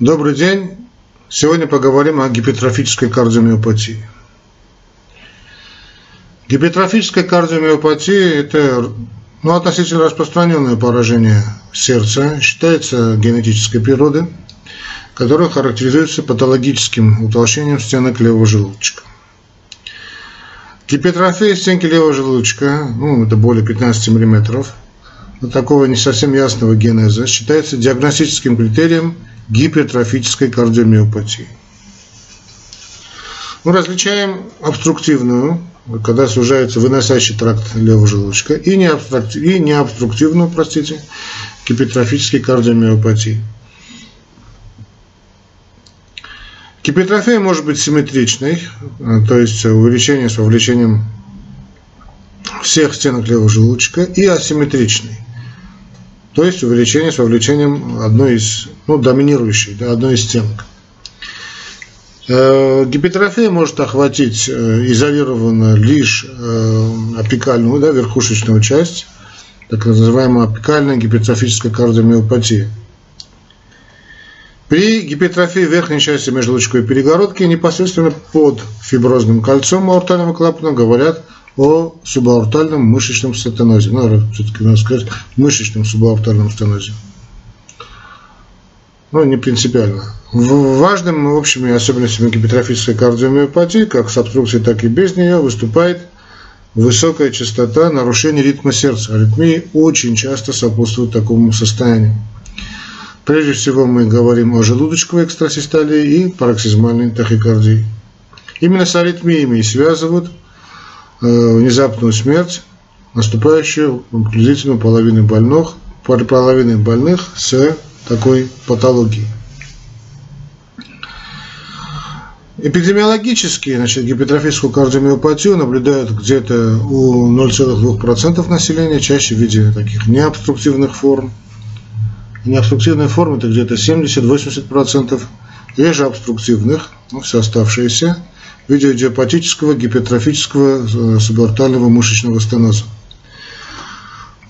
Добрый день. Сегодня поговорим о гипертрофической кардиомиопатии. Гипертрофическая кардиомиопатия – это ну, относительно распространенное поражение сердца, считается генетической природы, которое характеризуется патологическим утолщением стенок левого желудочка. Гипертрофия стенки левого желудочка, ну, это более 15 мм, такого не совсем ясного генеза, считается диагностическим критерием гипертрофической кардиомиопатии. Мы различаем обструктивную, когда сужается выносящий тракт левого желудочка, и необструктивную, простите, гипертрофической кардиомиопатии. Гипертрофия может быть симметричной, э, то есть увеличение с вовлечением всех стенок левого желудочка, и асимметричной, то есть увеличение с вовлечением одной из, ну, доминирующей, да, одной из стенок. Э, гипертрофия может охватить э, изолированно лишь апикальную, да, верхушечную часть, так называемая апикальная гипертрофическая кардиомиопатия – при гипертрофии верхней части межлучковой перегородки непосредственно под фиброзным кольцом аортального клапана говорят о субаортальном мышечном стенозе. Ну, все-таки надо сказать мышечном субаортальном стенозе. Ну, не принципиально. Важным общими особенностями гипертрофической кардиомиопатии, как с обструкцией, так и без нее, выступает высокая частота нарушений ритма сердца. Аритмии очень часто сопутствуют такому состоянию. Прежде всего мы говорим о желудочковой экстрасистолии и пароксизмальной тахикардии. Именно с аритмиями связывают внезапную смерть, наступающую приблизительно половины больных, половины больных с такой патологией. Эпидемиологически значит, гипертрофическую кардиомиопатию наблюдают где-то у 0,2% населения, чаще в виде таких необструктивных форм – необструктивной формы это где-то 70-80%, реже обструктивных, ну, все оставшиеся, в виде идиопатического гипертрофического э, субартального мышечного стеноза.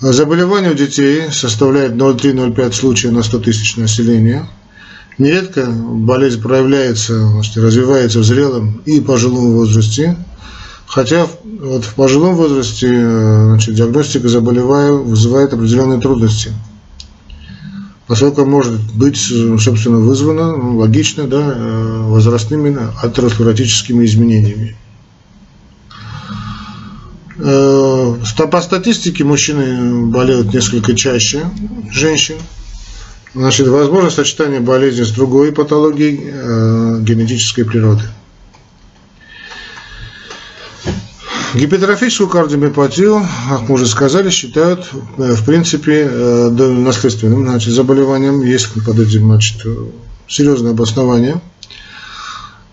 Заболевание у детей составляет 0,3-0,5 случая на 100 тысяч населения. Нередко болезнь проявляется, значит, развивается в зрелом и пожилом возрасте, хотя вот в пожилом возрасте э, значит, диагностика заболевания вызывает определенные трудности – поскольку может быть, собственно, вызвано, ну, логично, да, э, возрастными атеросклеротическими изменениями. Э, по статистике мужчины болеют несколько чаще женщин. Значит, возможно сочетание болезни с другой патологией э, генетической природы. Гипертрофическую кардиомиопатию, как мы уже сказали, считают, э, в принципе, э, наследственным значит, заболеванием. Есть под этим значит, серьезное обоснование.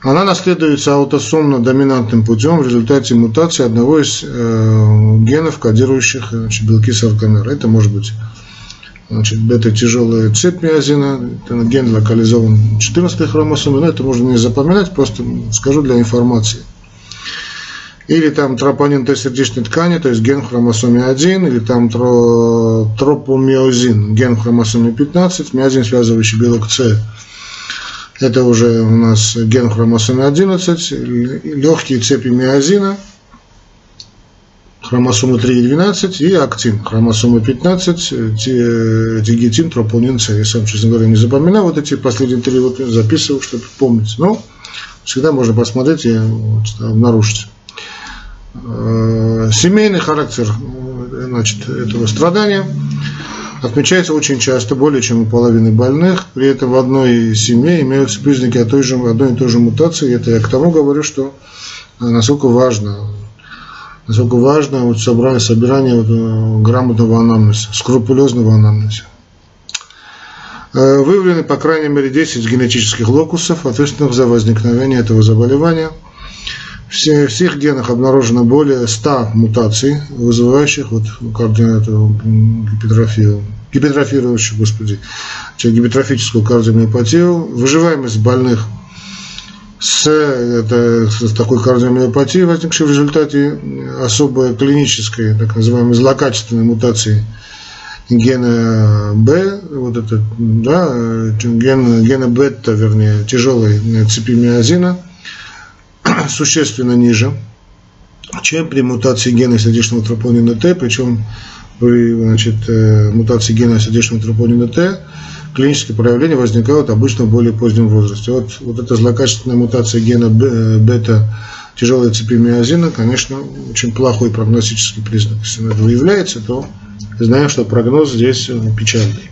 Она наследуется аутосомно-доминантным путем в результате мутации одного из э, генов, кодирующих значит, белки саркомера. Это может быть значит, бета-тяжелая цепь миозина, это ген локализован в 14 хромосоме, но это можно не запоминать, просто скажу для информации или там тропонин Т сердечной ткани, то есть ген хромосоме 1, или там тропомиозин, ген хромосоме 15, миозин, связывающий белок С. Это уже у нас ген хромосоме 11, легкие цепи миозина, хромосомы 3 и 12, и актин, хромосомы 15, тигетин, тропонин С. Я сам, честно говоря, не запоминаю вот эти последние три, вот записываю, чтобы помнить. Но всегда можно посмотреть и обнаружить. Э, семейный характер значит, этого страдания отмечается очень часто, более чем у половины больных. При этом в одной семье имеются признаки той же, одной и той же мутации. Это я к тому говорю, что э, насколько важно, насколько важно вот собрание, собирание вот, э, грамотного анамнеза, скрупулезного анамнеза. Выявлены по крайней мере 10 генетических локусов, ответственных за возникновение этого заболевания – все, всех генах обнаружено более 100 мутаций, вызывающих вот кардио, гипертрофию, гипертрофирующую, господи, гипертрофическую кардиомиопатию. Выживаемость больных с, это, с такой кардиомиопатией, возникшей в результате особой клинической, так называемой злокачественной мутации гена Б, вот это, да, ген, гена бета, вернее, тяжелой цепи миозина, существенно ниже, чем при мутации гена сердечного тропонина Т, причем при значит, э, мутации гена сердечного тропонина Т клинические проявления возникают обычно в более позднем возрасте. Вот, вот эта злокачественная мутация гена э, бета тяжелой цепи миозина, конечно, очень плохой прогностический признак. Если это выявляется, то знаем, что прогноз здесь э, печальный.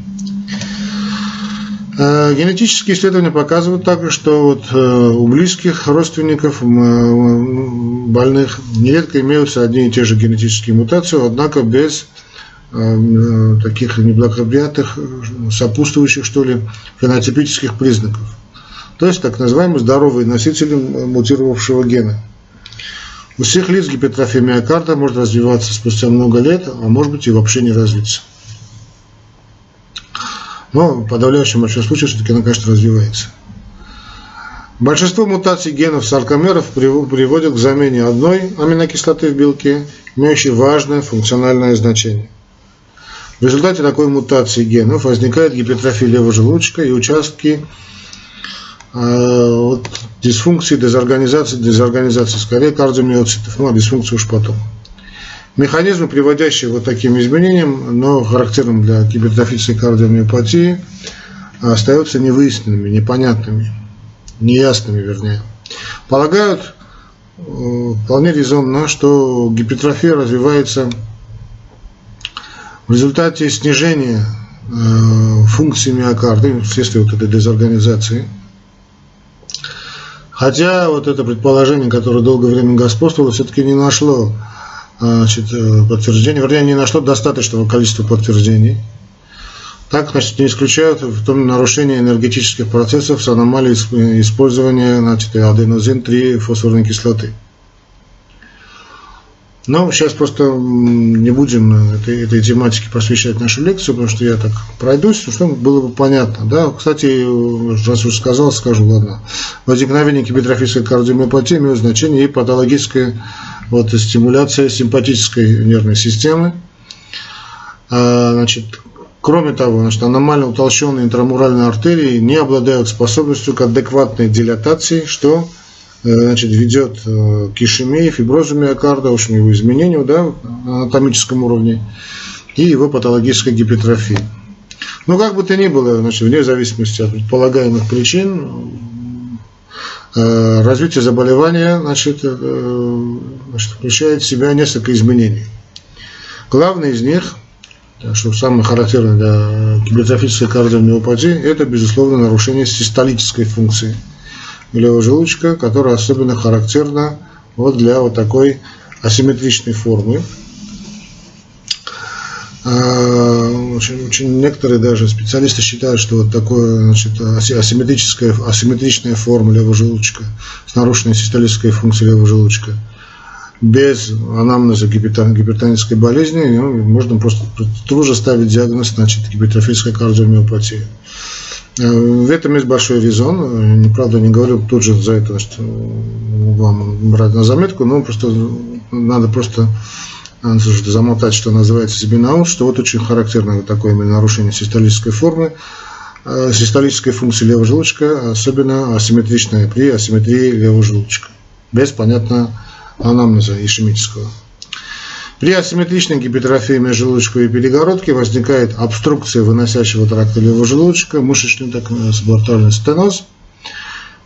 Э, генетические исследования показывают также, что вот э, у близких родственников больных нередко имеются одни и те же генетические мутации, однако без таких неблагоприятных, сопутствующих, что ли, фенотипических признаков. То есть так называемые здоровые носители мутировавшего гена. У всех лиц гипертрофия миокарда может развиваться спустя много лет, а может быть и вообще не развиться. Но в подавляющем большинстве случаев все-таки она, конечно, развивается. Большинство мутаций генов саркомеров приводят к замене одной аминокислоты в белке, имеющей важное функциональное значение. В результате такой мутации генов возникает гипертрофия левого желудочка и участки э, дисфункции, дезорганизации, дезорганизации скорее кардиомиоцитов, ну а дисфункции уж потом. Механизмы, приводящие вот таким изменениям, но характерным для гипертрофической кардиомиопатии, остаются невыясненными, непонятными, неясными, вернее. Полагают э, вполне резонно, что гипертрофия развивается в результате снижения э, функции миокарда вследствие вот этой дезорганизации – Хотя вот это предположение, которое долгое время господствовало, все-таки не нашло значит, э, подтверждения, вернее, не нашло достаточного количества подтверждений. Так, значит, не исключают в том нарушение энергетических процессов с аномалией использования значит, аденозин-3 фосфорной кислоты. Но сейчас просто не будем этой, этой тематике посвящать нашу лекцию, потому что я так пройдусь, ну, что было бы понятно. Да? Кстати, раз уже сказал, скажу, ладно. Возникновение гипертрофической кардиомиопатии имеет значение и патологическая вот, стимуляция симпатической нервной системы. А, значит, Кроме того, значит, аномально утолщенные интрамуральные артерии не обладают способностью к адекватной дилатации, что Э, значит, ведет э, к ишемии, фиброзу миокарда, в общем, его изменению да, на анатомическом уровне и его патологической гипертрофии. Но как бы то ни было, значит, вне зависимости от предполагаемых причин, развитие заболевания значит, значит, включает в себя несколько изменений. Главное из них, что самое характерное для гипертрофической кардиомиопатии, это, безусловно, нарушение систолической функции – левого желудочка, которая особенно характерна вот для вот такой асимметричной формы. А, очень, очень некоторые даже специалисты считают, что вот такое значит, асимметрическая, асимметричная форма левого желудочка с нарушенной систолической функцией левого желудочка без анамнеза гипертонической болезни ну, можно просто тут же ставить диагноз значит, гипертрофическая кардиомиопатия. Э, в этом есть большой резон. Неправда не говорю тут же за это, что вам брать на заметку, но просто надо просто э, замотать, что называется, себе на ум, что вот очень характерно вот такое именно нарушение систолической формы, э, систолической функции левого желудочка, особенно асимметричная при асимметрии левого желудочка. Без, понятно, анамнеза ишемического. При асимметричной гипертрофии межжелудочковой перегородки возникает обструкция выносящего тракта левого желудочка, мышечный так субартальный стеноз.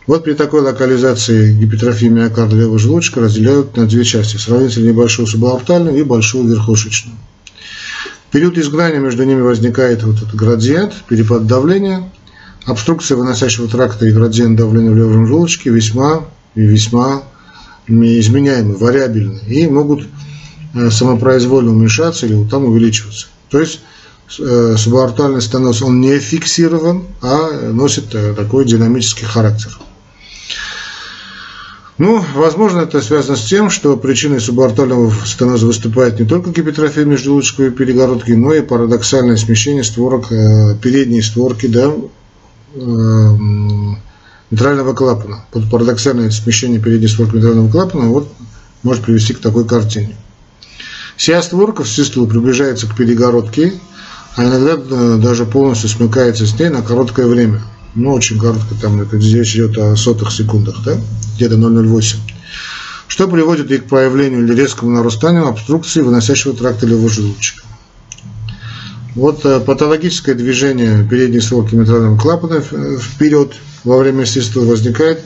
Вот при такой локализации гипертрофии миокарда левого желудочка разделяют на две части, сравнительно небольшую субартальную и большую верхушечную. В период изгнания между ними возникает вот этот градиент, перепад давления. Обструкция выносящего тракта и градиент давления в левом желудочке весьма и весьма изменяемы, вариабельны и могут Э, самопроизвольно уменьшаться или там увеличиваться. То есть э, субартальный стеноз, он не фиксирован, а носит э, такой динамический характер. Ну, возможно, это связано с тем, что причиной субартального стеноза выступает не только гипертрофия межжелудочковой перегородки, но и парадоксальное смещение створок, передней створки да, нейтрального клапана. Парадоксальное смещение передней створки нейтрального клапана вот, может привести к такой картине. Вся створка в существу приближается к перегородке, а иногда э, даже полностью смыкается с ней на короткое время. Ну, очень коротко, там это речь идет о сотых секундах, да? где-то 0,08. Что приводит и к появлению или резкому нарастанию обструкции выносящего тракта левого желудочка. Вот э, патологическое движение передней створки митрального клапана вперед во время свистла возникает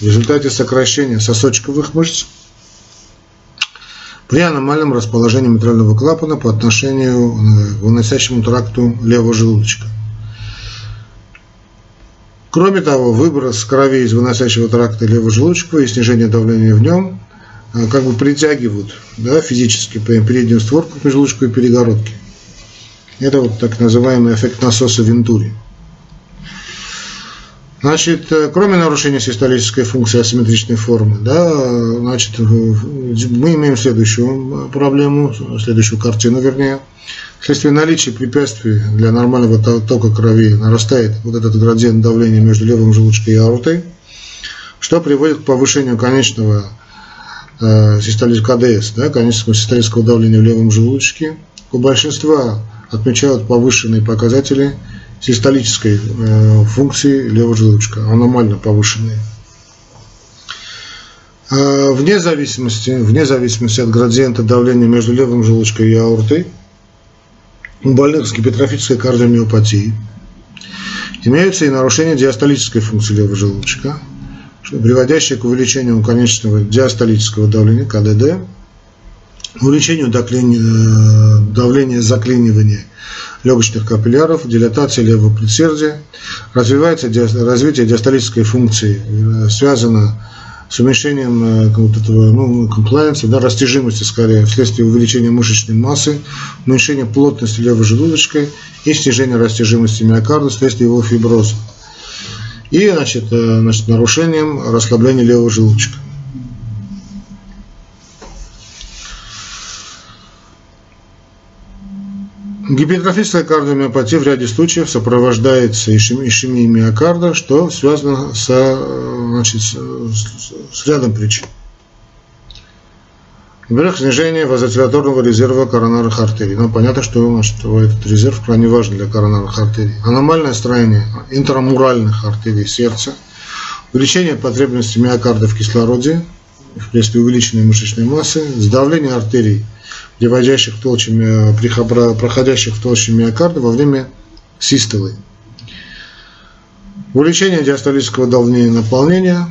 в результате сокращения сосочковых мышц при аномальном расположении митрального клапана по отношению э, к выносящему тракту левого желудочка. Кроме того, выброс крови из выносящего тракта левого желудочка и снижение давления в нем э, как бы притягивают да, физически переднюю створку межжелудочковой перегородке. Это вот так называемый эффект насоса Вентури. Значит, э, кроме нарушения систолической функции асимметричной формы, да, значит, мы имеем следующую проблему, следующую картину, вернее. Вследствие наличия препятствий для нормального тока крови нарастает вот этот градиент давления между левым желудочком и аортой, что приводит к повышению конечного э, систолического КДС, да, конечного систолического давления в левом желудочке. У большинства отмечают повышенные показатели систолической э, функции левого желудочка, аномально повышенные. Э, вне зависимости, вне зависимости от градиента давления между левым желудочком и аортой, у больных с гипертрофической кардиомиопатией имеются и нарушения диастолической функции левого желудочка, приводящие к увеличению конечного диастолического давления, КДД, увеличению э, давления заклинивания легочных капилляров, дилатация левого предсердия, развивается развитие диастолической функции, э, связано с уменьшением э, вот этого, ну, комплайенса, да, растяжимости скорее, вследствие увеличения мышечной массы, уменьшения плотности левой желудочкой и снижения растяжимости миокарда вследствие его фиброза. И значит, значит, нарушением расслабления левого желудочка. Гипертрофическая кардиомиопатия в ряде случаев сопровождается ишемией миокарда, что связано со, значит, с рядом причин. Во-первых, снижение вазоцилаторного резерва коронарных артерий. Ну, понятно, что значит, этот резерв крайне важен для коронарных артерий. Аномальное строение интрамуральных артерий сердца, увеличение потребности миокарда в кислороде вследствие увеличенной мышечной массы, сдавление артерий приводящих в толще, проходящих в толще миокарда во время систолы. Увеличение диастолического давления наполнения.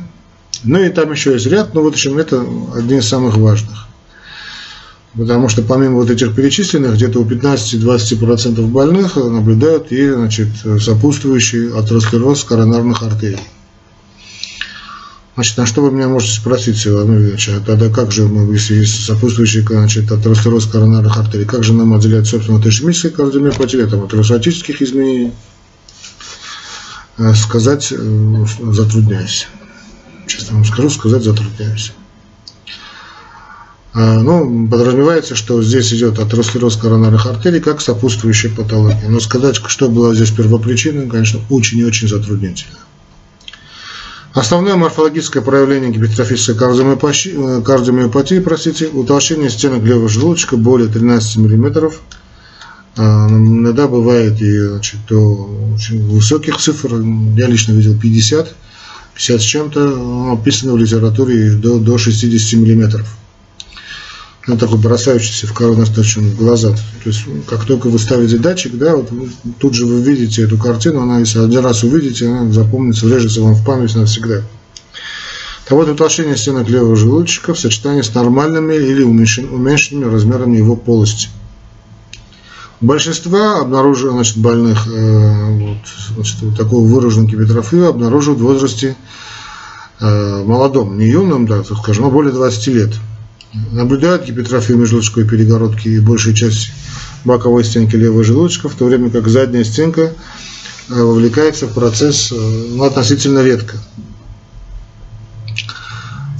Ну и там еще есть ряд, но в общем это один из самых важных. Потому что помимо вот этих перечисленных, где-то у 15-20% больных наблюдают и значит, сопутствующий атеросклероз коронарных артерий. Значит, на что вы меня можете спросить, Иван Ильич, а тогда как же мы, если есть сопутствующий значит, атеросклероз коронарных артерий, как же нам отделять, собственно, от ишемической кардиомиопатии, там, от атеросклеротических изменений? Э, сказать э, затрудняюсь. Честно вам скажу, сказать затрудняюсь. А, ну, подразумевается, что здесь идет атеросклероз коронарных артерий как сопутствующая патология. Но сказать, что было здесь первопричиной, конечно, очень и очень затруднительно. Основное морфологическое проявление гипертрофической кардиомиопатии, э, кардиомиопатии простите, утолщение стенок левого желудочка более 13 мм. А, иногда бывает и значит, до очень высоких цифр. Я лично видел 50, 50 с чем-то. Описано в литературе до, до 60 миллиметров ну, такой бросающийся в коронасточную в глаза. То есть, как только вы ставите датчик, да, вот тут же вы видите эту картину, она, если один раз увидите, она запомнится, врежется вам в память навсегда. А вот утолщение стенок левого желудочка в сочетании с нормальными или уменьшенными размерами его полости. У большинства обнаруживают, значит, больных э, вот, значит, вот такого выраженного гипертрофию обнаруживают в возрасте э, молодом, не юном, да, скажем, но более 20 лет наблюдают гипертрофию межжелудочковой перегородки и большей части боковой стенки левого желудочка, в то время как задняя стенка э, вовлекается в процесс э, ну, относительно редко.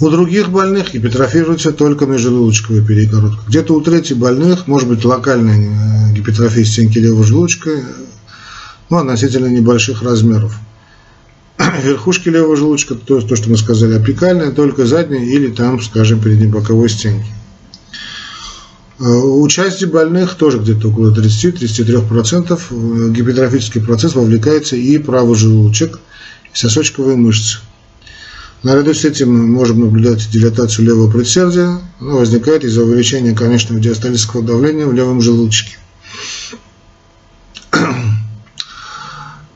У других больных гипертрофируется только межжелудочковая перегородка. Где-то у третьих больных может быть локальная э, гипертрофия стенки левого желудочка, ну, относительно небольших размеров. верхушки левого желудочка, то, то, что мы сказали, апикальная, только задняя или там, скажем, передней боковой стенки. У части больных тоже где-то около 30-33% гипертрофический процесс вовлекается и правый желудочек, и сосочковые мышцы. Наряду с этим мы можем наблюдать дилатацию левого предсердия. Она возникает из-за увеличения конечного диастолического давления в левом желудочке.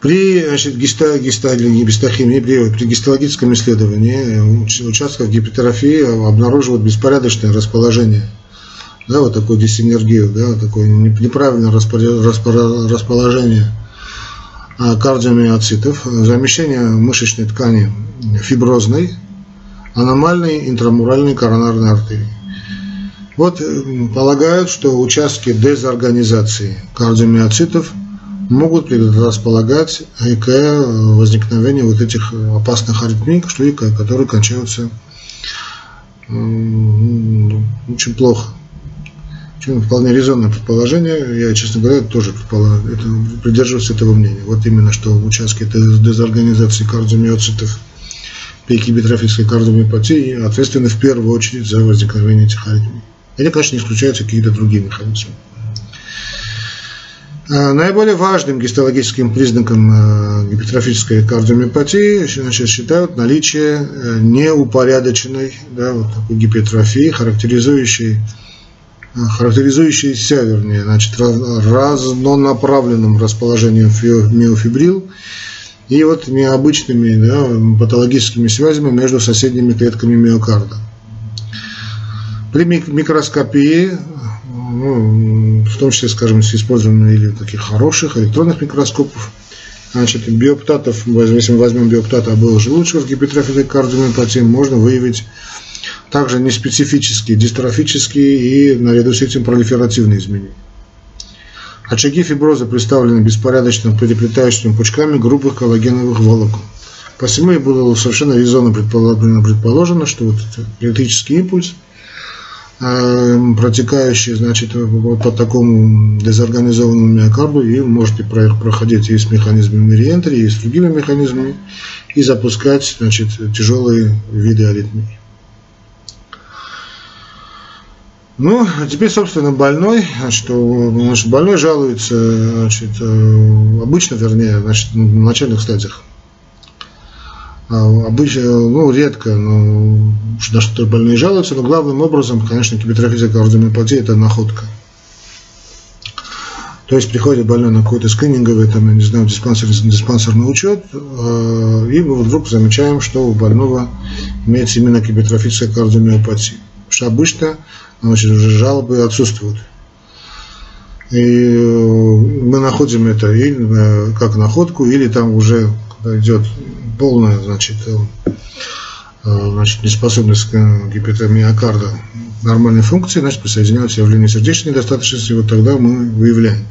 При гистохимии, при, при гистологическом исследовании участков гипертрофии обнаруживают беспорядочное расположение, да, вот такую диссинергию, да, такое неправильное расположение а, кардиомиоцитов, замещение мышечной ткани фиброзной, аномальной интрамуральной коронарной артерии. Вот полагают, что участки дезорганизации кардиомиоцитов могут предрасполагать к возникновению вот этих опасных аритмий, которые кончаются очень плохо. Причем вполне резонное предположение. Я, честно говоря, тоже это, придерживаюсь этого мнения. Вот именно, что в участке дезорганизации кардиомиоцитов при гипертрофической кардиомиопатии ответственны в первую очередь за возникновение этих аритмий. Или, конечно, не исключаются какие-то другие механизмы. А, наиболее важным гистологическим признаком а, гипертрофической кардиомиопатии значит, считают наличие э, неупорядоченной да, вот такой гипертрофии, характеризующей характеризующиеся, вернее, значит, разнонаправленным расположением миофибрил и вот необычными да, патологическими связями между соседними клетками миокарда. При микроскопии, ну, в том числе, скажем, с использованием или таких хороших электронных микроскопов, значит, биоптатов, если мы возьмем биоптата обоих желудочков с гипертрофией кардиомиопатии, можно выявить также неспецифические, дистрофические и наряду с этим пролиферативные изменения. Очаги фиброза представлены беспорядочным переплетающими пучками грубых коллагеновых волокон. Посему и было совершенно резонно предположено, что вот этот электрический импульс, протекающий значит, по такому дезорганизованному миокарду, и может и проходить и с механизмами реентри, и с другими механизмами, и запускать значит, тяжелые виды аритмии. Ну, а теперь, собственно, больной, значит больной жалуется, значит, э, обычно, вернее, значит, на начальных стадиях. А, обычно, ну, редко, но на что больные жалуются, но главным образом, конечно, гипертрофия кардиомиопатия – это находка. То есть приходит больной на какой-то скрининговый, там, я не знаю, диспансер, диспансерный учет, э, и мы вдруг замечаем, что у больного имеется именно гипертрофическая кардиомиопатия. Потому что обычно значит, уже жалобы отсутствуют. И э, мы находим это или э, как находку, или там уже идет полная значит, э, значит, неспособность гипертомиокарда нормальной функции, значит, присоединяются явления сердечной недостаточности, вот тогда мы выявляем.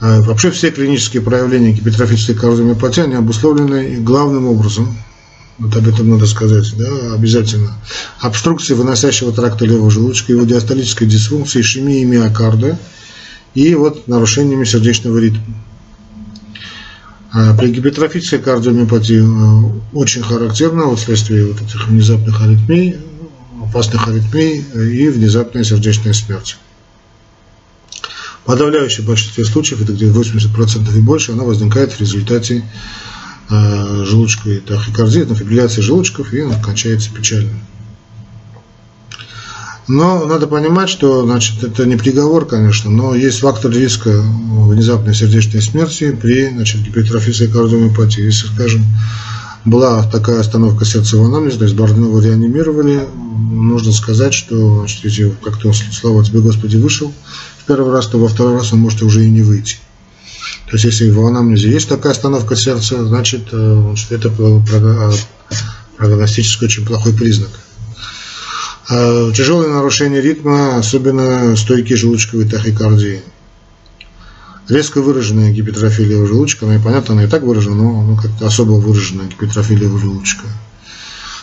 Вообще все клинические проявления гипертрофической кардиомиопатии, они обусловлены главным образом вот об этом надо сказать, да, обязательно. Обструкции выносящего тракта левого желудочка, его диастолической дисфункции, ишемии миокарда и вот нарушениями сердечного ритма. А при гипертрофической кардиомиопатии э, очень характерно вот вследствие вот этих внезапных аритмий, опасных аритмий и внезапная сердечная смерть. В подавляющем большинстве случаев, это где-то 80% и больше, она возникает в результате э, желудочковой тахикардии, фибрилляции желудочков, и он кончается печально. Но надо понимать, что значит, это не приговор, конечно, но есть фактор риска внезапной сердечной смерти при значит, гипертрофической кардиомиопатии. Если, скажем, была такая остановка сердца в анамнезе, то есть Борденова реанимировали, нужно сказать, что значит, если как-то слава тебе Господи вышел в первый раз, то во второй раз он может уже и не выйти. То есть, если в анамнезе есть такая остановка сердца, значит, э, это прогностически очень плохой признак. А тяжелое нарушение ритма, особенно стойкие желудочковые тахикардии. Резко выраженная гипертрофия левого желудочка, она и понятно, она и так выражена, но ну, как-то особо выраженная гипертрофия левого желудочка.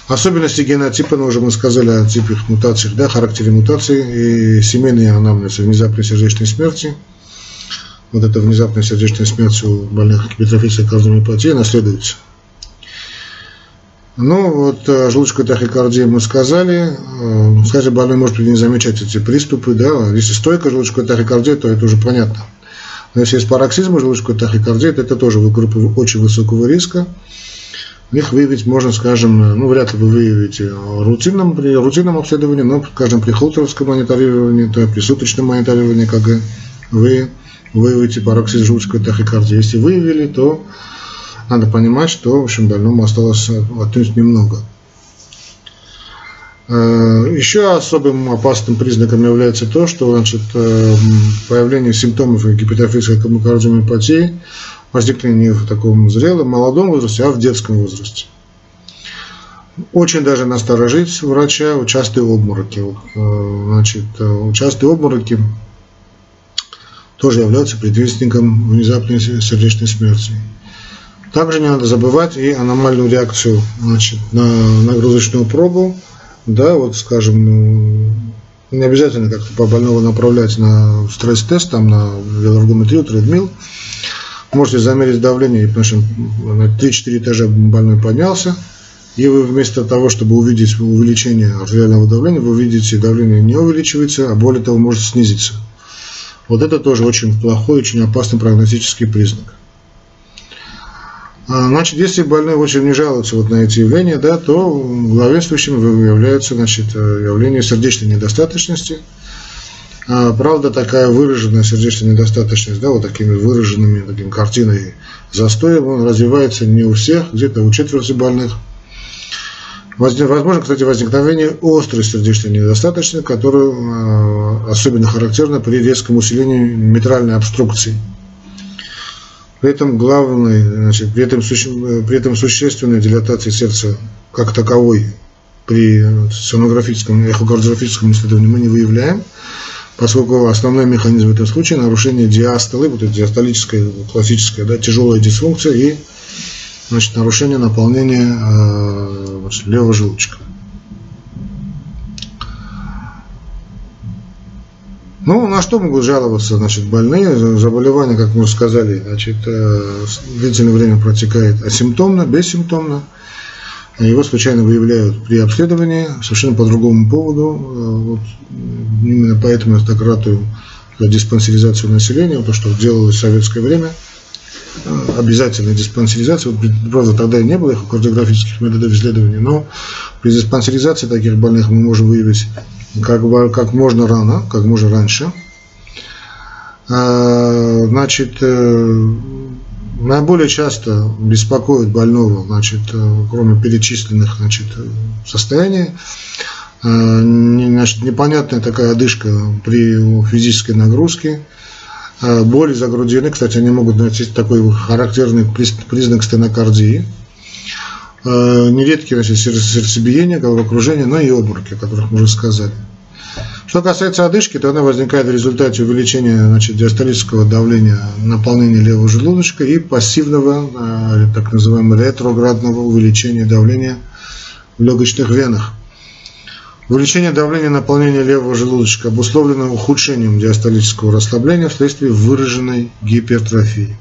Особенности генотипа, ну, уже мы сказали о типах мутациях, да, характере мутации и семейные анамнезы внезапной сердечной смерти – вот эта внезапная сердечная смерть у больных гипертрофической кардиомиопатией наследуется. Ну, вот э, желудочковая тахикардия мы сказали. Э, кстати, больной может не замечать эти приступы, да. Если стойкая желудочковая тахикардия, то это уже понятно. Но если есть пароксизм желудочковой тахикардии, то это тоже группа очень высокого риска. Их выявить можно, скажем, ну, вряд ли вы выявите рутинном, при рутинном обследовании, но, скажем, при холтеровском мониторировании, то при суточном мониторировании КГ вы выявите пароксид желудочковой тахикардии. Если выявили, то надо понимать, что, в общем, больному осталось отнюдь немного. Э, еще особым опасным признаком является то, что значит, э, появление симптомов гипертрофической кардиомиопатии возникли не в таком зрелом, молодом возрасте, а в детском возрасте. Очень даже насторожить врача частые обмороки. Э, значит, частые обмороки тоже являются предвестником внезапной сердечной смерти. Также не надо забывать и аномальную реакцию значит, на нагрузочную пробу. Да, вот скажем, ну, не обязательно как-то по больного направлять на стресс-тест, там на велоргометрию, тредмил. Можете замерить давление, потому что на 3-4 этажа больной поднялся, и вы вместо того, чтобы увидеть увеличение артериального давления, вы видите, давление не увеличивается, а более того, может снизиться. Вот это тоже очень плохой, очень опасный прогностический признак. А, значит, если больной очень не жалуется вот на эти явления, да, то главенствующим является значит, явление сердечной недостаточности. А, правда, такая выраженная сердечная недостаточность, да, вот такими выраженными такими картиной застоем, он развивается не у всех, где-то у четверти больных. Возможно, кстати, возникновение острой сердечной недостаточности, которая особенно характерна при резком усилении митральной обструкции. При этом главной, значит, при этом, при этом существенной дилатации сердца как таковой при сонографическом, эхокардиографическом исследовании мы не выявляем, поскольку основной механизм в этом случае нарушение диастолы, вот это диастолическая, классическая, да, тяжелая дисфункция и значит, нарушение наполнения э, значит, левого желудочка. Ну, на что могут жаловаться значит, больные? Заболевание, как мы уже сказали, значит, э, длительное время протекает асимптомно, бессимптомно. Его случайно выявляют при обследовании совершенно по другому поводу. Э, вот, именно поэтому я так ратую за диспансеризацию населения, то, что делалось в советское время. Э, обязательная диспансеризация. Вот, правда, тогда и не было кардиографических методов исследования, но при диспансеризации таких больных мы можем выявить как, как можно рано, как можно раньше. А, значит, э, наиболее часто беспокоит больного, значит, э, кроме перечисленных значит, состояний, э, значит, непонятная такая одышка при физической нагрузке, боли за грудиной, кстати, они могут носить такой характерный признак стенокардии, нередкие значит, сердцебиение, головокружение, но и обмороки, о которых мы уже сказали. Что касается одышки, то она возникает в результате увеличения значит, диастолического давления наполнения левого желудочка и пассивного, э, так называемого ретроградного увеличения давления в легочных венах. Увеличение давления наполнения левого желудочка обусловлено ухудшением диастолического расслабления вследствие выраженной гипертрофии.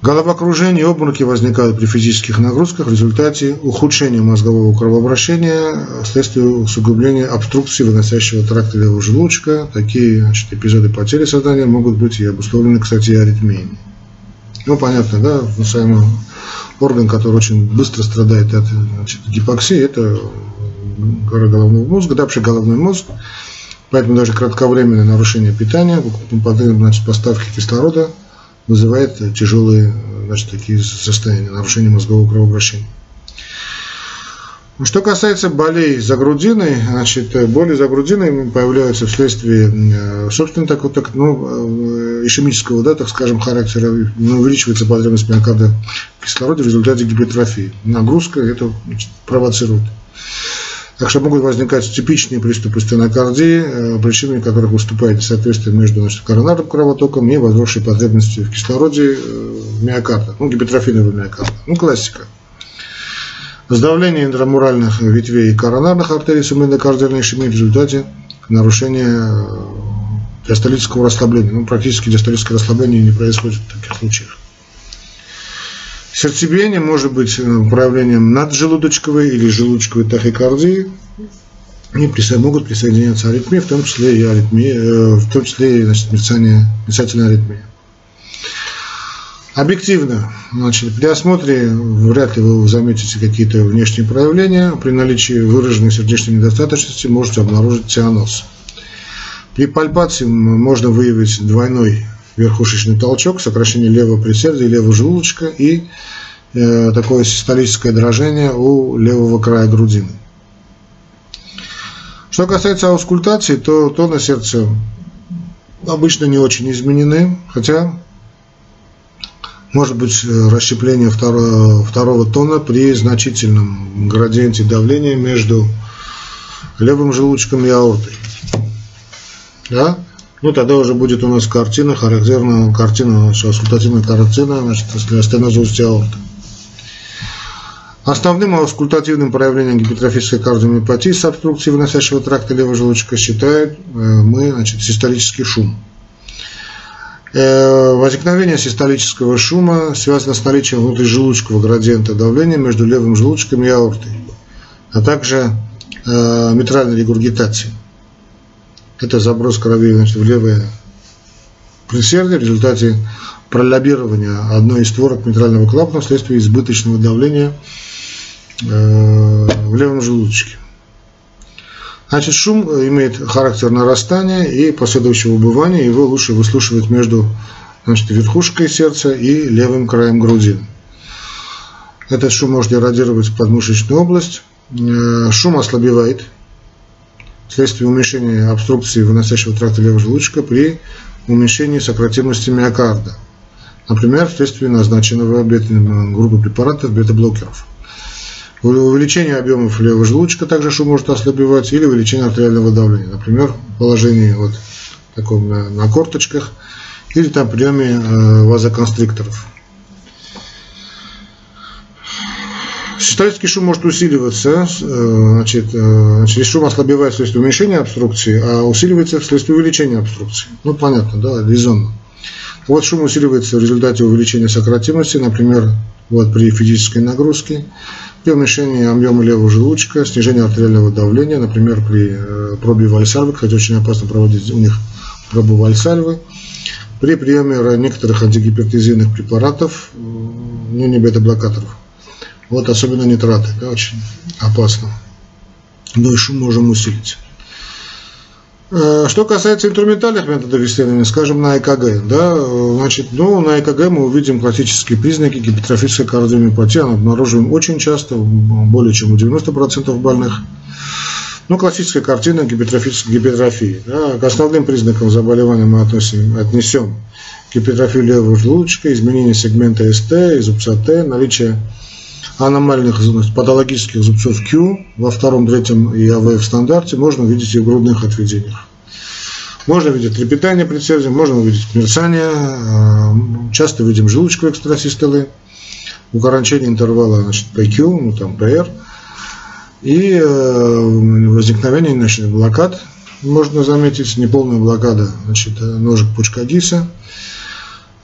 Головокружение и обмороки возникают при физических нагрузках в результате ухудшения мозгового кровообращения вследствие усугубления обструкции выносящего тракта левого желудочка. Такие значит, эпизоды потери сознания могут быть и обусловлены, кстати, аритмиями. Ну, понятно, да, самый орган, который очень быстро страдает от значит, гипоксии, это гора головного мозга, да, головной мозг. Поэтому даже кратковременное нарушение питания, значит, поставки кислорода – вызывает тяжелые значит, такие состояния, нарушение мозгового кровообращения. Что касается болей за грудиной, значит, боли за грудиной появляются вследствие, э, собственно, так, вот, так, ну, э, ишемического, да, так скажем, характера, ну, увеличивается потребность миокарда в кислороде в результате гипертрофии. Нагрузка это значит, провоцирует. Так что могут возникать типичные приступы стенокардии, э, причинами которых выступает соответствие между значит, коронарным кровотоком и возросшей потребностью в кислороде э, миокарда, ну, гипертрофийного миокарда. Ну, классика. Сдавление интрамуральных ветвей коронарных артерий с эндокардиальной ишемией в результате нарушения э, диастолического расслабления. Ну, практически диастолическое расслабление не происходит в таких случаях. Сердцебиение может быть э, проявлением наджелудочковой или желудочковой тахикардии. Они могут присоединяться аритмии, в том числе и аритмии, э, в том числе и значит, мерцание, мерцательная аритмия. Объективно, значит, при осмотре вряд ли вы заметите какие-то внешние проявления. При наличии выраженной сердечной недостаточности можете обнаружить цианоз. При пальпации можно выявить двойной верхушечный толчок, сокращение левого предсердия и левого желудочка и э, такое систолическое дрожение у левого края грудины. Что касается аускультации, то тоны сердца обычно не очень изменены, хотя может быть расщепление второго, второго тона при значительном градиенте давления между левым желудочком и аортой. Да? Ну, тогда уже будет у нас картина, характерная картина, аускультативная картина, значит, если стенозость аорты. Основным аускультативным проявлением гипертрофической кардиомиопатии с обструкцией выносящего тракта левого желудочка считают э, мы значит, систолический шум. Э, возникновение систолического шума связано с наличием внутрижелудочкового градиента давления между левым желудочком и аортой, а также э, митральной регургитацией. Это заброс крови значит, в левое предсердие в результате пролоббирования одной из створок митрального клапана вследствие избыточного давления э, в левом желудочке. Значит, шум имеет характер нарастания и последующего убывания. Его лучше выслушивать между значит, верхушкой сердца и левым краем груди. Этот шум может эродировать подмышечную область. Э, шум ослабевает вследствие уменьшения обструкции выносящего тракта левого желудочка при уменьшении сократимости миокарда, например, вследствие назначенного группы препаратов бета-блокеров. Увеличение объемов левого желудочка также шум может ослабевать или увеличение артериального давления, например, в положении вот таком на, на корточках или там приеме э, вазоконстрикторов. Систолический шум может усиливаться, э, значит, э, значит, шум ослабевает вследствие уменьшения обструкции, а усиливается вследствие увеличения обструкции. Ну, понятно, да, резонно. Вот шум усиливается в результате увеличения сократимости, например, вот при физической нагрузке, при уменьшении объема левого желудочка, снижение артериального давления, например, при э, пробе вальсальвы, хотя очень опасно проводить у них пробу вальсальвы, при приеме некоторых антигипертизийных препаратов, ну, не бета-блокаторов. Вот особенно нитраты, да, очень опасно. Ну и шум можем усилить. Э, что касается инструментальных методов исследования, скажем, на ЭКГ, да, значит, ну, на ЭКГ мы увидим классические признаки гипертрофической кардиомиопатии, обнаруживаем очень часто, более чем у 90% больных. Ну, классическая картина гипертрофической гипертрофии. Да, к основным признакам заболевания мы относим, отнесем гипертрофию левого желудочка, изменение сегмента СТ, изубца Т, наличие аномальных патологических зубцов Q во втором, третьем и АВФ стандарте можно увидеть и в грудных отведениях. Можно видеть трепетание предсердия, можно увидеть мерцание, э, часто видим желудочковые экстрасистолы, укорочение интервала значит, PQ, ну там PR, и э, возникновение значит, блокад, можно заметить, неполная блокада значит, ножек пучка Гиса, Э,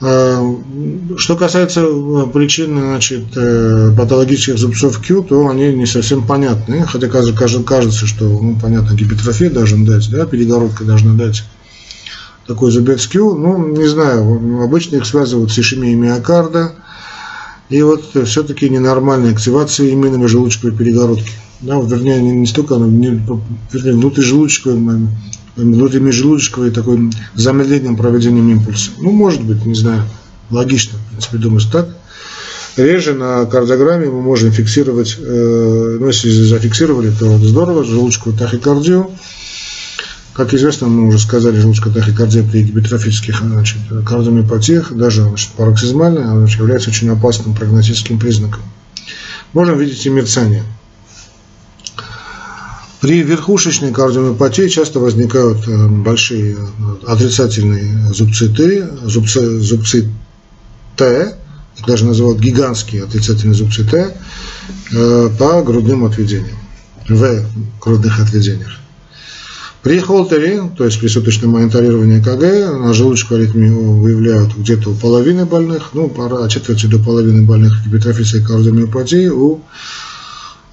что касается э, причин значит, э, патологических зубцов Q, то они не совсем понятны. Хотя кажется, что ну, понятно, гипертрофия должен дать, да, перегородка должна дать такой зубец Q. Ну, не знаю, обычно их связывают с ишемией миокарда. И вот все-таки ненормальная активация именно желудочковой перегородки. Да, вернее, не, не столько, не, вернее, внутрижелудочковой внутримежелудочковой такой замедлением проведением импульса. Ну, может быть, не знаю, логично, в принципе, думаю, так. Реже на кардиограмме мы можем фиксировать, э, ну, если зафиксировали, то здорово, желудочковую тахикардию. Как известно, мы уже сказали, желудочковая тахикардия при гипертрофических значит, кардиомиопатиях, даже значит, пароксизмальная, она является очень опасным прогностическим признаком. Можем видеть и мерцание. При верхушечной кардиомиопатии часто возникают э, большие э, отрицательные зубцы Т, зубцы, зубцы Т, их даже называют гигантские отрицательные зубцы Т, э, по грудным отведениям, в грудных отведениях. При холтере, то есть при суточном мониторировании КГ, на желудочку аритмию выявляют где-то у половины больных, ну, от четверти до половины больных гипертрофической кардиомиопатии, у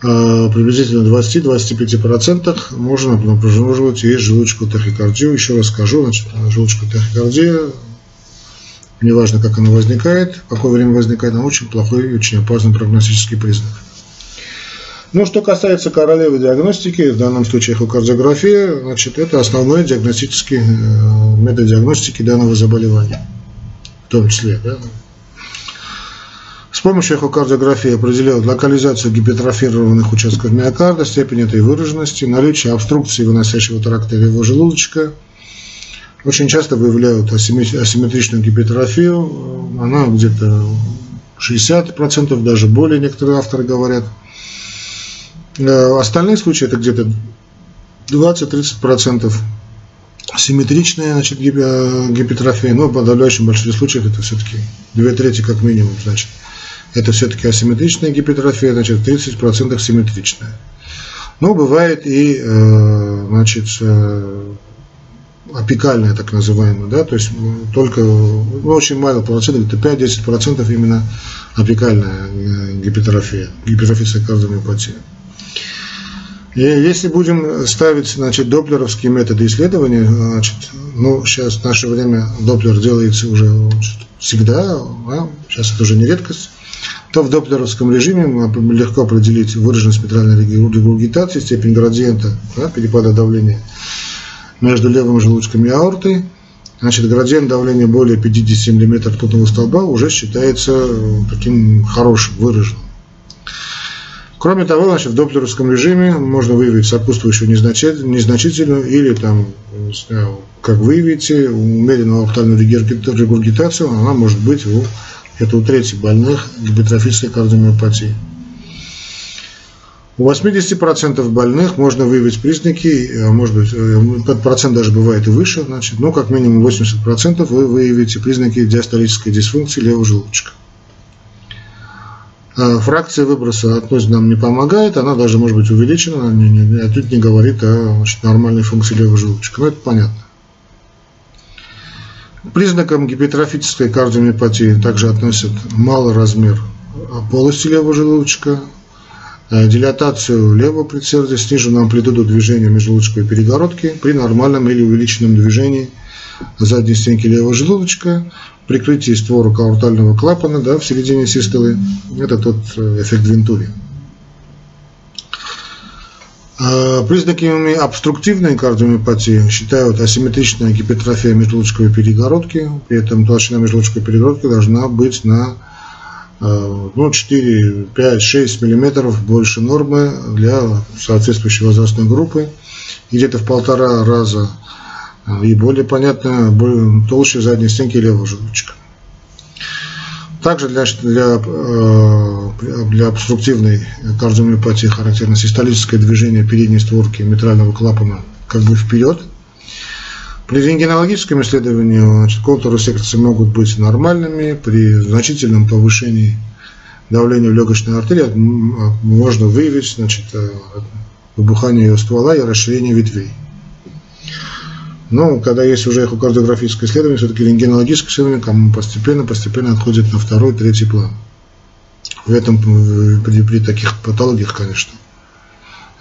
приблизительно 20-25% можно обнаруживать и желудочковую тахикардию. Еще раз скажу, значит, желудочковая тахикардия, неважно, как она возникает, какое время возникает, она очень плохой и очень опасный прогностический признак. Ну, что касается королевы диагностики, в данном случае эхокардиография, значит, это основной диагностический э, метод диагностики данного заболевания, в том числе. Да? С помощью эхокардиографии определяют локализацию гипертрофированных участков миокарда, степень этой выраженности, наличие обструкции выносящего тракта его желудочка. Очень часто выявляют асимметричную гипертрофию, она где-то 60%, даже более некоторые авторы говорят – Э, остальные случаи это где-то 20-30% симметричная значит, гипертрофия, но в подавляющем большинстве случаев это все-таки две трети как минимум, значит. Это все-таки асимметричная гипертрофия, значит, 30% симметричная. Но бывает и, э, значит, э, опекальная, так называемая, да, то есть только, ну, очень мало процентов, это 5-10% именно опекальная гипертрофия, гипертрофическая кардиомиопатия. И если будем ставить значит, доплеровские методы исследования, значит, ну, сейчас в наше время доплер делается уже всегда, да, сейчас это уже не редкость, то в доплеровском режиме мы легко определить выраженность митральной регургитации, степень градиента да, перепада давления между левым желудочком и аортой. Значит, градиент давления более 50 мм ртутного столба уже считается таким хорошим, выраженным. Кроме того, значит, в доплеровском режиме можно выявить сопутствующую незначительную или там, знаю, как вы видите, умеренную аортальную регургитацию, она может быть у, это у трети больных гипертрофической кардиомиопатии. У 80% больных можно выявить признаки, а может быть, э, процент даже бывает и выше, значит, но как минимум 80% вы выявите признаки диастолической дисфункции левого желудочка. А фракция выброса относит нам не помогает, она даже может быть увеличена, она не, не, отнюдь не говорит о значит, нормальной функции левого желудочка. Но это понятно. Признакам гипертрофической кардиомиопатии также относят малый размер полости левого желудочка, э, дилатацию левого предсердия, сниженную амплитуду движения межжелудочковой перегородки при нормальном или увеличенном движении задней стенки левого желудочка, прикрытии створок аортального клапана да, в середине систолы. Это тот э, эффект Вентури. А, признаками обструктивной кардиомиопатии считают асимметричная гипертрофия межжелудочковой перегородки. При этом толщина межжелудочковой перегородки должна быть на э, ну, 4, 5, 6 миллиметров больше нормы для соответствующей возрастной группы. где-то в полтора раза и более понятно, толще задней стенки левого желудочка. Также для, для, э, для обструктивной кардиомиопатии характерно систолическое движение передней створки митрального клапана как бы вперед. При рентгенологическом исследовании значит, контуры секции могут быть нормальными. При значительном повышении давления в легочной артерии можно выявить значит, э, выбухание ее ствола и расширение ветвей. Но когда есть уже эхокардиографическое исследование, все-таки рентгенологическое исследование кому постепенно, постепенно отходит на второй, третий план. В этом, при, при таких патологиях, конечно,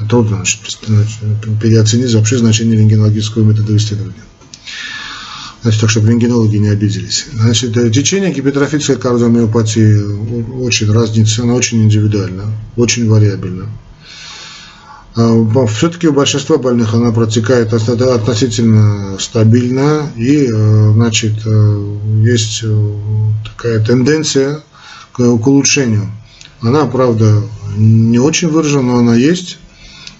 трудно значит, переоценить вообще значение рентгенологического метода исследования. Значит, так, чтобы рентгенологи не обиделись. Значит, э, течение гипертрофической кардиомиопатии очень разнится, она очень индивидуальна, очень вариабельна. А, Все-таки у большинства больных она протекает относительно стабильно, и э, значит, э, есть э, такая тенденция к улучшению. Она, правда, не очень выражена, но она есть.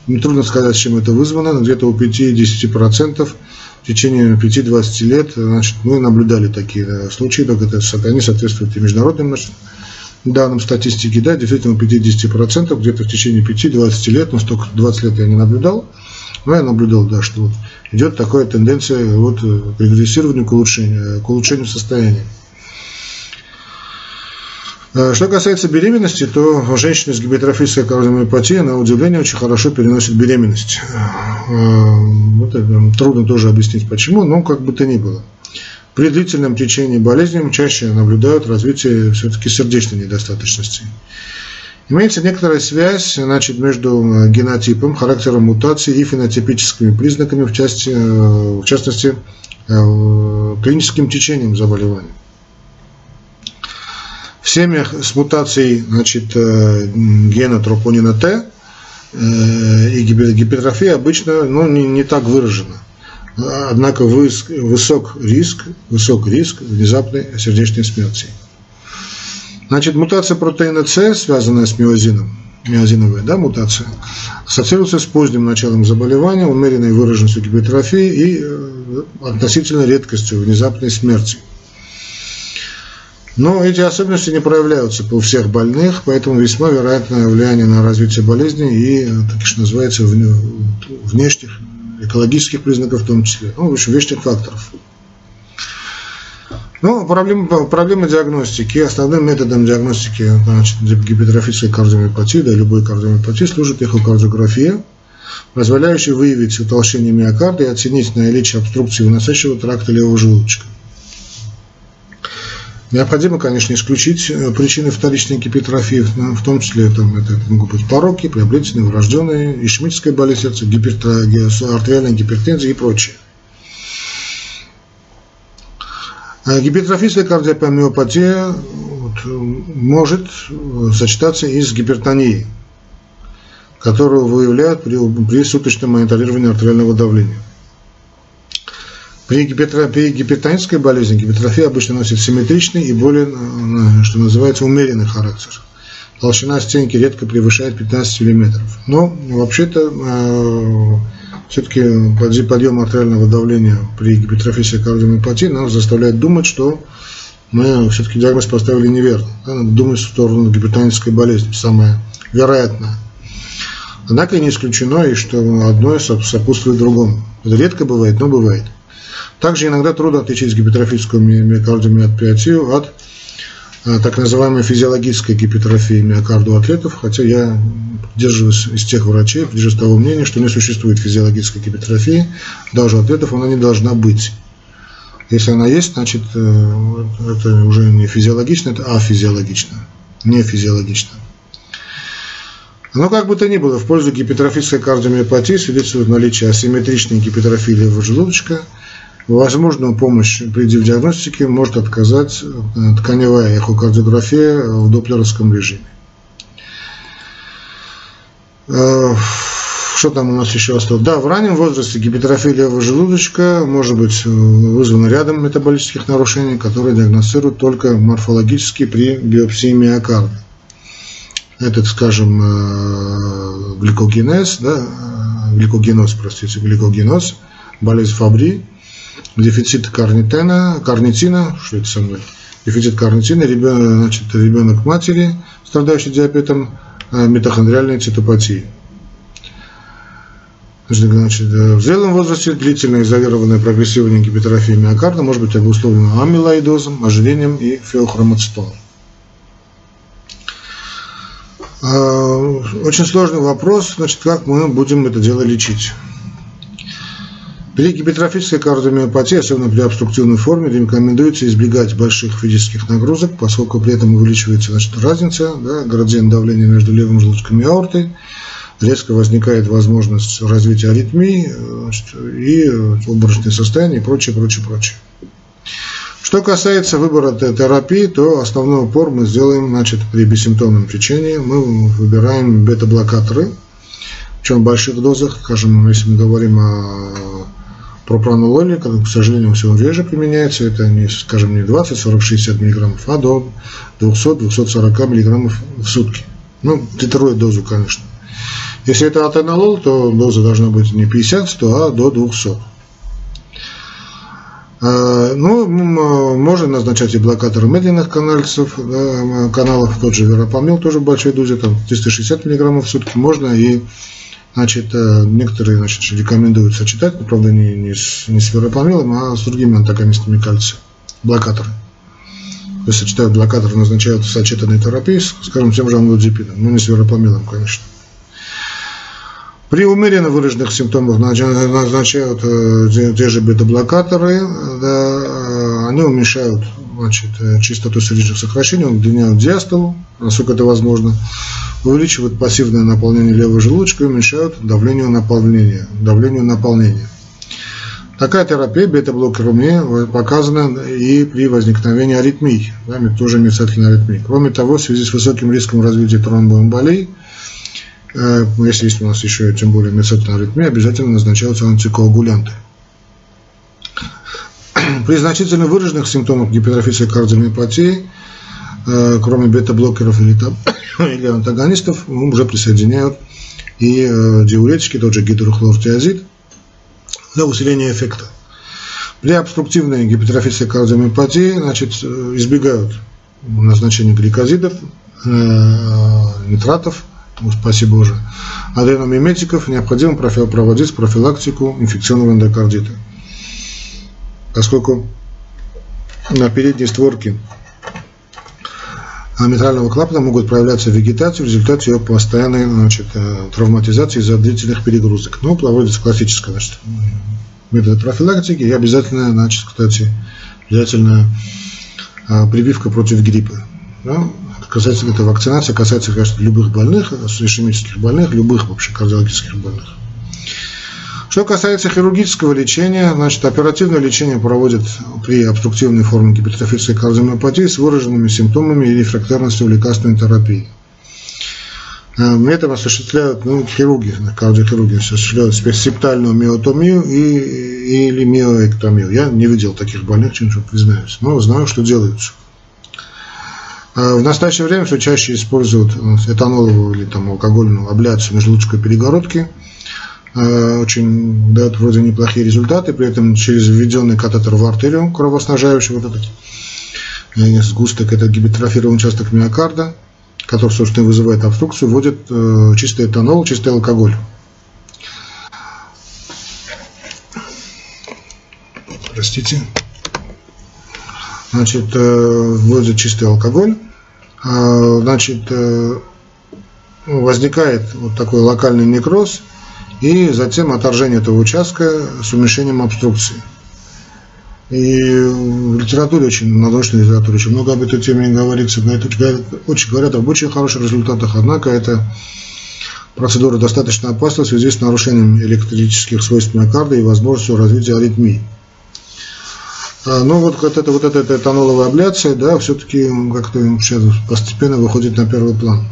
Трудно сказать, чем это вызвано, но где-то у 5-10% в течение 5-20 лет значит, мы наблюдали такие случаи, только это, они соответствуют и международным данным статистики, да, действительно 50%, где-то в течение 5-20 лет, но столько 20 лет я не наблюдал, но я наблюдал, да, что вот идет такая тенденция вот, к регрессированию, к улучшению, к улучшению состояния. Э, что касается беременности, то женщина с гипертрофической кардиомиопатией, на удивление, очень хорошо переносит беременность. Э, это трудно тоже объяснить почему, но как бы то ни было. При длительном течении болезни чаще наблюдают развитие все-таки сердечной недостаточности. Имеется некоторая связь значит, между э, генотипом, характером мутации и фенотипическими признаками, в, части, э, в частности, э, клиническим течением заболевания. В семьях с мутацией значит, гена тропонина Т и гипертрофия обычно ну, не, не так выражена. Однако высок риск, высок риск внезапной сердечной смерти. Значит, мутация протеина С, связанная с миозином, миозиновая да, мутация, ассоциируется с поздним началом заболевания, умеренной выраженностью гипертрофии и э, относительно редкостью внезапной смерти. Но эти особенности не проявляются у всех больных, поэтому весьма вероятное влияние на развитие болезни и, э, так что называется, внешних экологических признаков в том числе, ну, в общем, внешних факторов. Ну, проблема, проблема диагностики. Основным методом диагностики значит, гипертрофической кардиомиопатии, да, любой кардиомиопатии, служит эхокардиография, позволяющая выявить утолщение миокарда и оценить наличие обструкции выносящего тракта левого желудочка. Необходимо, конечно, исключить э, причины вторичной гипертрофии, в том числе там, это могут быть пороки, приобретенные, врожденные, ишемическая болезнь сердца, артериальная гипертензия и прочее. А гипертрофическая кардиопомиопатия вот, может сочетаться и с гипертонией, которую выявляют при, при суточном мониторировании артериального давления. При, при гипертонической болезни гипертрофия обычно носит симметричный и более, что называется, умеренный характер. Толщина стенки редко превышает 15 мм. Но вообще-то э, все-таки подъем артериального давления при гипертрофической кардиомиопатии нас заставляет думать, что мы все-таки диагноз поставили неверно. Надо думать в сторону гипертонической болезни, самое вероятное. Однако не исключено и что одно сопутствует другому. Это редко бывает, но бывает. Также иногда трудно отличить гипертрофическую миокардиомиопатию от Э, так называемой физиологической гипертрофии миокарда у атлетов, хотя я придерживаюсь из тех врачей, придерживаюсь того мнения, что не существует физиологической гипертрофии, даже у атлетов она не должна быть. Если она есть, значит э, это уже не физиологично, это афизиологично, не физиологично. Но как бы то ни было, в пользу гипертрофической кардиомиопатии свидетельствует наличие асимметричной гипертрофии левого желудочка – Возможную помощь при диагностике может отказать э, тканевая эхокардиография в доплеровском режиме. Э, что там у нас еще осталось? Да, в раннем возрасте гипертрофия левого желудочка может быть э, вызвана рядом метаболических нарушений, которые диагностируют только морфологически при биопсии миокарда. Этот, скажем, гликогенез, да, гликогеноз, простите, гликогеноз, болезнь Фабри – дефицит карнитина, карнитина, что это со мной, дефицит карнитина, ребенок, значит, ребенок матери, страдающий диабетом, э, митохондриальной цитопатии. Значит, э, в зрелом возрасте длительное изолированное прогрессирование гипертрофии миокарда может быть обусловлено амилоидозом, ожирением и феохромоцитоном. Э, очень сложный вопрос, значит, как мы будем это дело лечить. При гипертрофической кардиомиопатии, особенно при обструктивной форме, рекомендуется избегать больших физических нагрузок, поскольку при этом увеличивается значит, разница, да, градиент давления между левым желудком и аортой, резко возникает возможность развития аритмии значит, и обморочное состояние и прочее, прочее, прочее. Что касается выбора терапии, то основной упор мы сделаем значит, при бессимптомном течении. Мы выбираем бета-блокаторы, причем в больших дозах, скажем, если мы говорим о Пропранололи, к сожалению, все реже применяется, это не, скажем, не 20, 40, 60 миллиграммов, а до 200-240 миллиграммов в сутки. Ну, титрует дозу, конечно. Если это атенолол, то доза должна быть не 50-100, а до 200. А, ну, можно назначать и блокаторы медленных канальцев, каналов, тот же веропамил тоже в большой дозе, там 360 миллиграммов в сутки, можно и Значит, э, некоторые значит, рекомендуют сочетать, но, правда, не, не, с, не с веропамилом, а с другими антагонистами кальция, блокаторы. То есть сочетают блокаторы, назначают сочетанные терапии, скажем, тем же амлодипином, но не с веропамилом, конечно. При умеренно выраженных симптомах назначают э, те же бета-блокаторы, да, э, они уменьшают значит, э, частоту сердечных сокращений, удлиняют диастолу, насколько это возможно, увеличивают пассивное наполнение левого желудочка и уменьшают давление наполнения. Давление наполнения. Такая терапия бета-блокерами показана и при возникновении аритмий, да, тоже мерцательной аритмии. Кроме того, в связи с высоким риском развития тромбоэмболий, э, если есть у нас еще тем более мерцательная аритмия, обязательно назначаются антикоагулянты. При значительно выраженных симптомах гипертрофической кардиомиопатии, э, кроме бета-блокеров или, или антагонистов, уже присоединяют и э, диуретики, тот же гидрохлортиазид, для усиления эффекта. При обструктивной гипертрофической кардиомиопатии значит, э, избегают назначения гликозидов, нитратов, ну, спасибо уже, адреномиметиков, необходимо проводить профилактику инфекционного эндокардита поскольку на передней створке митрального клапана могут проявляться вегетации в результате ее постоянной значит, э, травматизации из-за длительных перегрузок. Но ну, проводится классическая значит, метод профилактики и обязательно, значит, кстати, обязательно а, прививка против гриппа. Да? Касается это вакцинация, касается, конечно, любых больных, ишемических больных, любых вообще кардиологических больных. Что касается хирургического лечения, значит, оперативное лечение проводят при обструктивной форме гипертрофической кардиомиопатии с выраженными симптомами и рефрактерностью лекарственной терапии. Метод осуществляют ну, хирурги, кардиохирурги осуществляют септальную миотомию и, или миоэктомию. Я не видел таких больных, чем признаюсь, но знаю, что делается. А в настоящее время все чаще используют этаноловую или там, алкогольную абляцию межлучковой перегородки – Э, очень дает вроде неплохие результаты, при этом через введенный катетер в артерию кровоснажающий вот этот э, сгусток, это гипертрофированный участок миокарда, который, собственно, вызывает обструкцию, вводит э, чистый этанол, чистый алкоголь. Простите. Значит, вводит чистый алкоголь. А, значит, возникает вот такой локальный некроз, и затем отторжение этого участка с уменьшением обструкции. И в литературе, очень, в научной литературе очень много об этой теме говорится, говорят, очень, говорят об очень хороших результатах, однако эта процедура достаточно опасна в связи с нарушением электрических свойств миокарда и возможностью развития аритмии. А, ну вот, вот эта вот эта этаноловая абляция, да, все-таки как-то постепенно выходит на первый план.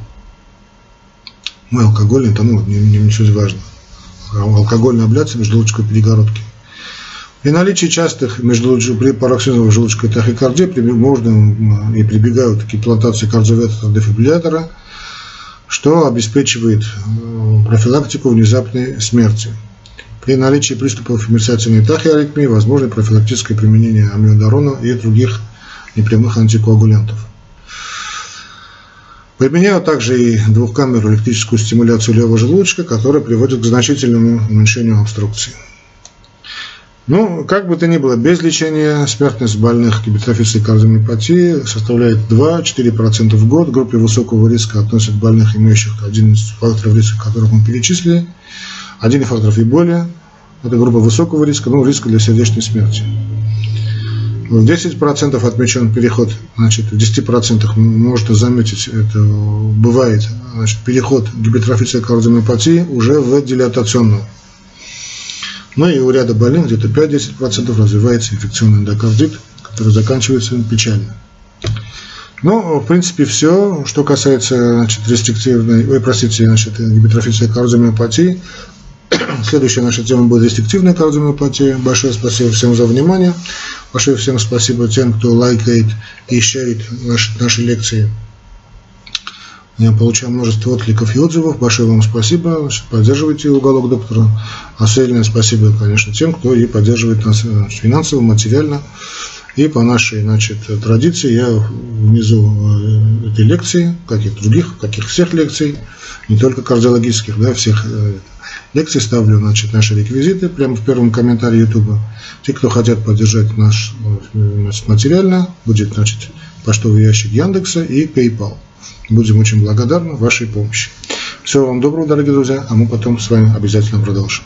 Мы алкоголь, этанол, не, не, не суть важно алкогольной абляции межжелудочковой перегородки. При наличии частых при пароксизмовой желудочковой тахикардии можно и прибегают к имплантации кардиоветра дефибриллятора, что обеспечивает э, профилактику внезапной смерти. При наличии приступов мерцательной тахиаритмии возможно профилактическое применение амиодарона и других непрямых антикоагулянтов. Применяют также и двухкамерную электрическую стимуляцию левого желудочка, которая приводит к значительному уменьшению обструкции. Ну, как бы то ни было, без лечения смертность больных гипертрофической кардиомиопатии составляет 2-4% в год. К группе высокого риска относят больных, имеющих один из факторов риска, которых мы перечислили. Один из факторов и более. Это группа высокого риска, ну, риска для сердечной смерти в 10% отмечен переход, значит, в 10% можно заметить, это бывает, значит, переход гипертрофической кардиомиопатии уже в дилатационную. Ну и у ряда больных где-то 5-10% развивается инфекционный эндокардит, который заканчивается печально. Ну, в принципе, все, что касается значит, рестриктивной, ой, простите, значит, гипертрофической кардиомиопатии. Следующая наша тема будет рестриктивная кардиомиопатия. Большое спасибо всем за внимание. Большое всем спасибо тем, кто лайкает и шерит наши, наши лекции. Я получаю множество откликов и отзывов. Большое вам спасибо. Поддерживайте уголок доктора. Особенно спасибо, конечно, тем, кто и поддерживает нас финансово, материально. И по нашей значит, традиции я внизу э, этой лекции, как и других, каких всех лекций, не только кардиологических, да, всех лекций ставлю значит, наши реквизиты прямо в первом комментарии YouTube. Те, кто хотят поддержать наш значит, материально, будет значит, почтовый ящик Яндекса и PayPal. Будем очень благодарны вашей помощи. Всего вам доброго, дорогие друзья, а мы потом с вами обязательно продолжим.